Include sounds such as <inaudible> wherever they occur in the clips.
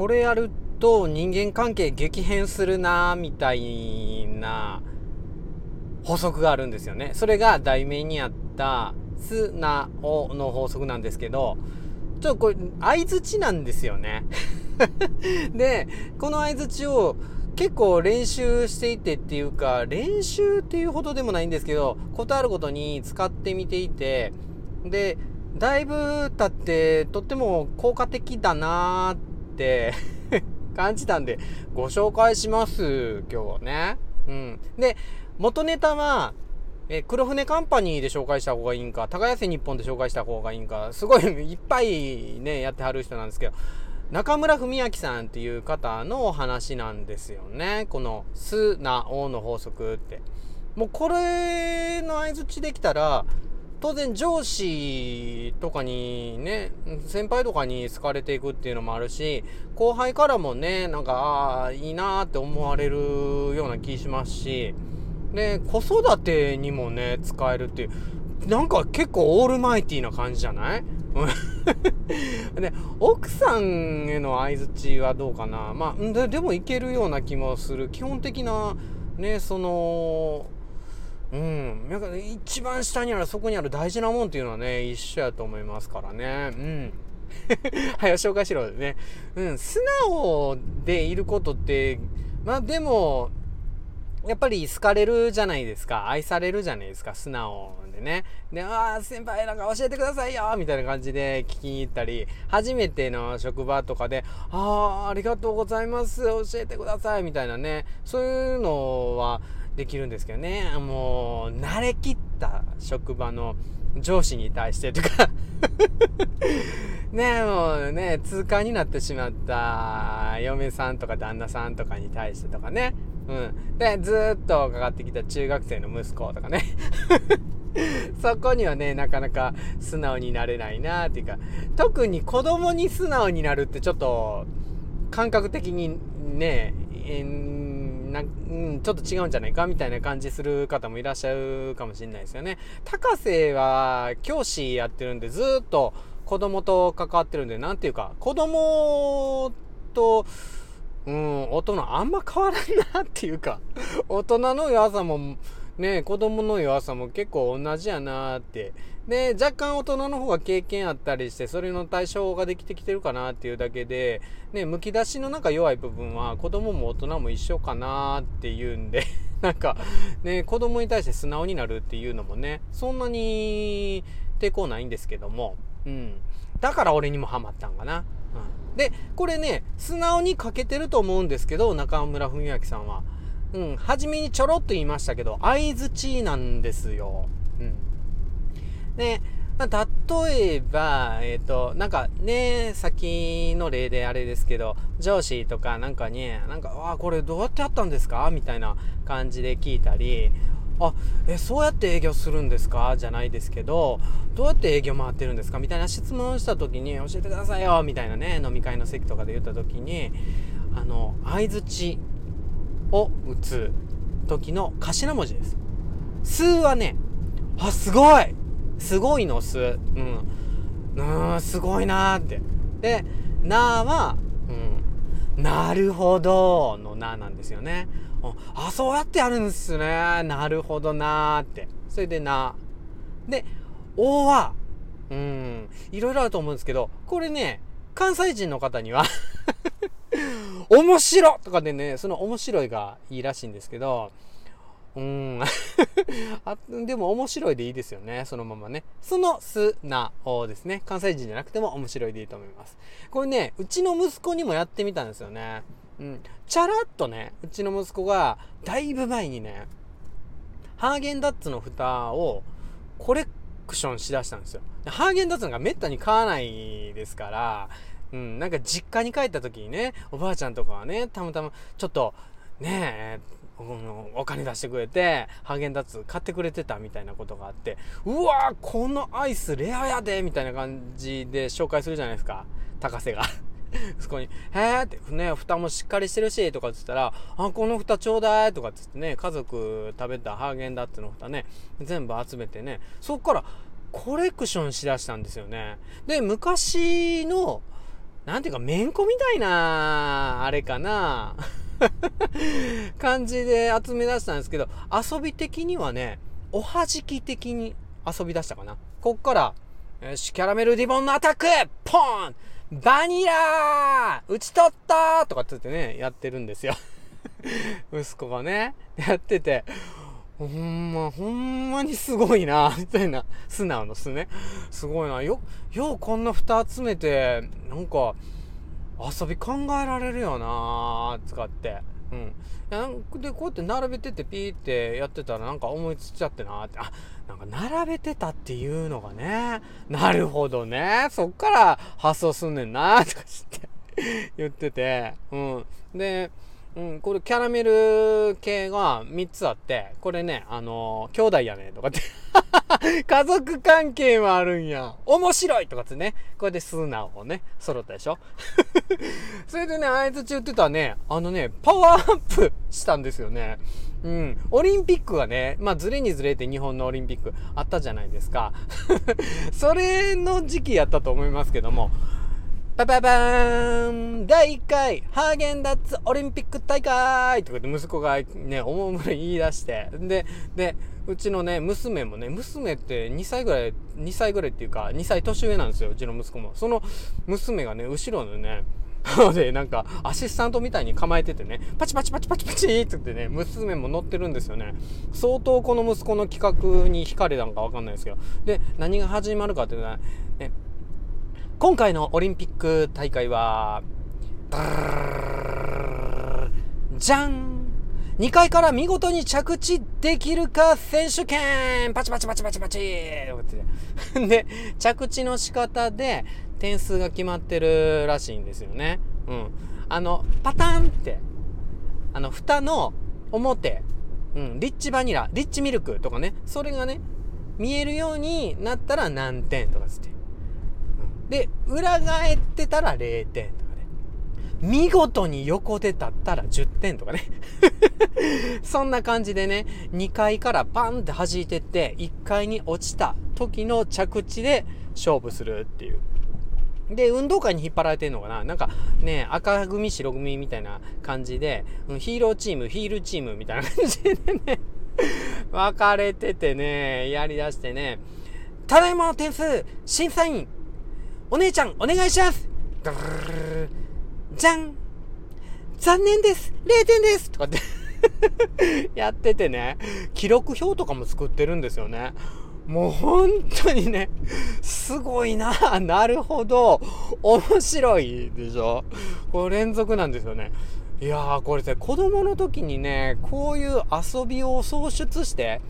これやると人間関係激変するなみたいな法則があるんですよね。それが題名にあった素直の法則なんですけど、ちょっとこれ、相づちなんですよね。<laughs> で、この相づちを結構練習していてっていうか、練習っていうほどでもないんですけど、ことあるごとに使ってみていて、で、だいぶ経ってとっても効果的だなーって <laughs> 感じたんで、ご紹介します、今日はね。うん。で、元ネタは、え黒船カンパニーで紹介した方がいいんか、耕せ日本で紹介した方がいいんか、すごいいっぱいね、やってはる人なんですけど、中村文明さんっていう方のお話なんですよね。この、素直の法則って。もうこれの合図値できたら、当然上司とかにね、先輩とかに好かれていくっていうのもあるし、後輩からもね、なんか、ああ、いいなーって思われるような気しますし、で、子育てにもね、使えるっていう、なんか結構オールマイティな感じじゃない？<laughs> で、奥さんへの相づちはどうかな？まあ、でもいけるような気もする。基本的な、ね、その、うん。なんか一番下にある、そこにある大事なもんっていうのはね、一緒やと思いますからね。うん。<laughs> はい、紹介しろね。うん。素直でいることって、まあでも、やっぱり好かれるじゃないですか。愛されるじゃないですか。素直でね。で、ああ、先輩なんか教えてくださいよみたいな感じで聞きに行ったり、初めての職場とかで、ああ、ありがとうございます。教えてください。みたいなね。そういうのはできるんですけどね。もう、慣れきった職場の上司に対してとか <laughs> ねもうね、通過になってしまった嫁さんとか旦那さんとかに対してとかね。うん。で、ずっとかかってきた中学生の息子とかね。<laughs> そこにはね、なかなか素直になれないなっていうか、特に子供に素直になるってちょっと、感覚的にね、えー、なうん、ちょっと違うんじゃないかみたいな感じする方もいらっしゃるかもしれないですよね。高瀬は教師やってるんでずっと子供と関わってるんで、なんていうか、子供と、うん、大人あんま変わらんなっていうか、大人の弱さも、ね、子供の弱さも結構同じやなって。で、若干大人の方が経験あったりして、それの対象ができてきてるかなっていうだけで、ね、剥き出しのなんか弱い部分は子供も大人も一緒かなっていうんで、<laughs> なんか、ね、子供に対して素直になるっていうのもね、そんなに抵抗ないんですけども、うん。だから俺にもハマったんかな。うん。で、これね、素直に書けてると思うんですけど、中村文明さんは。うん、初めにちょろっと言いましたけど、相づちなんですよ。うん。で、まあ、例えば、えっ、ー、と、なんかね、先の例であれですけど、上司とかなんかに、なんか、あ、これどうやってやったんですか？みたいな感じで聞いたり、あ、え、そうやって営業するんですか？じゃないですけど、どうやって営業回ってるんですか？みたいな質問した時に、教えてくださいよみたいなね、飲み会の席とかで言った時に、あの、相づちを打つ時の頭文字です。数はね、あ、すごいすごいのす。うん。うん、すごいなーって。で、なーは、うん、なるほどのなーなんですよね。あ、そうやってやるんですね。なるほどなーって。それでなー。で、おは、うん、いろいろあると思うんですけど、これね、関西人の方には面白とかでね、その面白いがいいらしいんですけど、うん。<laughs> あでも面白いでいいですよね。そのままね。その素直ですね。関西人じゃなくても面白いでいいと思います。これね、うちの息子にもやってみたんですよね。うん。チャラッとね、うちの息子が、だいぶ前にね、ハーゲンダッツの蓋をコレクションしだしたんですよ。ハーゲンダッツなんかめったに買わないですから、うん、なんか実家に帰った時にね、おばあちゃんとかはね、たまたま、ちょっと、ねえ、お金出してくれて、ハーゲンダッツ買ってくれてたみたいなことがあって、うわこのアイスレアやでみたいな感じで紹介するじゃないですか。高瀬が。<laughs> そこに、へーって、ね、蓋もしっかりしてるし、とかって言ったら、あ、この蓋ちょうだいとかって言ってね、家族食べたハーゲンダッツの蓋ね、全部集めてね、そっからコレクションしだしたんですよね。で、昔の、なんていうか、めんこみたいな、あれかな。<laughs> 感じで集め出したんですけど、遊び的にはね、おはじき的に遊び出したかな。こっから、よし、キャラメルリボンのアタックポーンバニラー打ち取ったとかって言ってね、やってるんですよ。<laughs> 息子がね、やってて、ほんま、ほんまにすごいな、<laughs> みたいな、素直の素ね。すごいな。よ、ようこんな蓋集めて、なんか、遊び考えられるよな使って。うん。で、こうやって並べててピーってやってたらなんか思いついちゃってなって。あ、なんか並べてたっていうのがね。なるほどね。そっから発想すんねんなとかって <laughs> 言ってて。うん。で、うん、これキャラメル系が3つあって、これね、あのー、兄弟やねとかって <laughs> 家族関係もあるんや。面白いとかってね、これで素直をね、揃ったでしょ <laughs> それでね、あいつ中って言ってたね、あのね、パワーアップしたんですよね。うん。オリンピックがね、まあ、ずれにずれて日本のオリンピックあったじゃないですか。<laughs> それの時期やったと思いますけども、パパパーン第1回ハーゲンダッツオリンピック大会とかで息子がね、おもむろに言い出して、で、で、うちのね、娘もね、娘って2歳ぐらい、2歳ぐらいっていうか、2歳年上なんですよ、うちの息子も。その娘がね、後ろのね、<laughs> で、なんか、アシスタントみたいに構えててね、パチパチパチパチパチって言ってね、娘も乗ってるんですよね。相当この息子の企画に惹かれたんかわかんないですけど。で、何が始まるかっていうとね、今回のオリンピック大会は、じゃん !2 階から見事に着地できるか選手権パチパチパチパチパチ <laughs> で、着地の仕方で点数が決まってるらしいんですよね。うん。あの、パターンって、あの、蓋の表、うん、リッチバニラ、リッチミルクとかね、それがね、見えるようになったら何点とかつって。で、裏返ってたら0点とかね。見事に横で立ったら10点とかね。<laughs> そんな感じでね、2階からパンって弾いてって、1階に落ちた時の着地で勝負するっていう。で、運動会に引っ張られてんのかななんかね、赤組、白組みたいな感じで、ヒーローチーム、ヒールチームみたいな感じでね、<laughs> 分かれててね、やりだしてね、ただいまの点数、審査員、お姉ちゃん、お願いしますじゃん残念です !0 点ですとかって <laughs> やっててね、記録表とかも作ってるんですよね。もう本当にね、すごいな。なるほど。面白いでしょこれ連続なんですよね。いやー、これさ、子供の時にね、こういう遊びを創出して、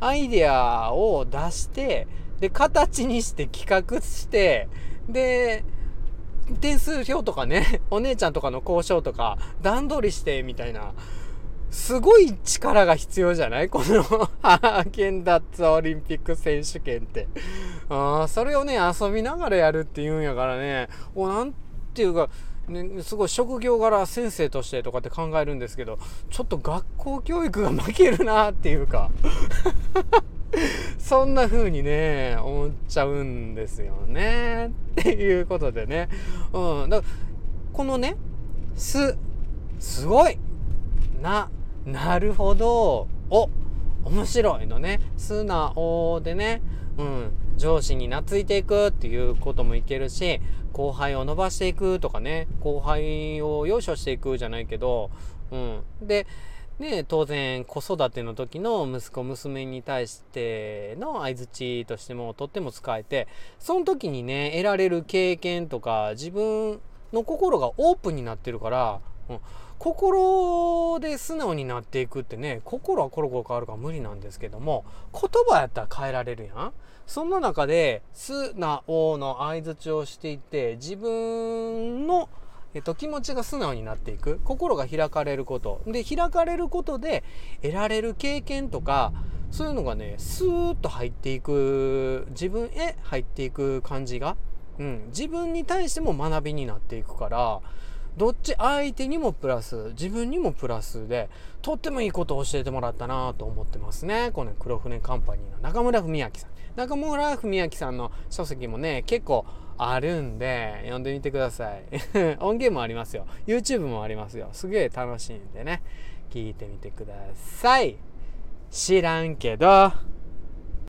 アイデアを出して、で、形にして企画して、で、点数表とかね、<laughs> お姉ちゃんとかの交渉とか、段取りしてみたいな、すごい力が必要じゃない？<laughs> このハーゲンダッツオリンピック選手権って。あそれをね、遊びながらやるって言うんやからね、お、なんていうか、ね、すごい職業柄先生としてとかって考えるんですけど、ちょっと学校教育が負けるなっていうか。<laughs> <laughs> そんな風にね、思っちゃうんですよね。<laughs> っていうことでね。うん。だからこのね、す、すごいな、なるほど、お、面白いのね。素直でね、うん、上司に懐いていくっていうこともいけるし、後輩を伸ばしていくとかね、後輩をよいしょしていくじゃないけど、うん。で、で、当然子育ての時の息子娘に対しての相づちとしてもとっても使えて、その時にね、得られる経験とか自分の心がオープンになってるから、うん、心で素直になっていくってね、心はコロコロ変わるから無理なんですけども、言葉やったら変えられるやん。そんな中で、素直の相づちをしていって、自分のえっと、気持ちが素直になっていく。心が開かれること。で開かれることで得られる経験とかそういうのがねスーッと入っていく自分へ入っていく感じが、うん、自分に対しても学びになっていくからどっち相手にもプラス自分にもプラスでとってもいいことを教えてもらったなと思ってますね。この黒船カンパニーの中村文明さん。中村文明さんの書籍もね結構あるんで読んでみてください。<laughs> 音源もありますよ。YouTube もありますよ。すげえ楽しいんでね。聞いてみてください。知らんけど。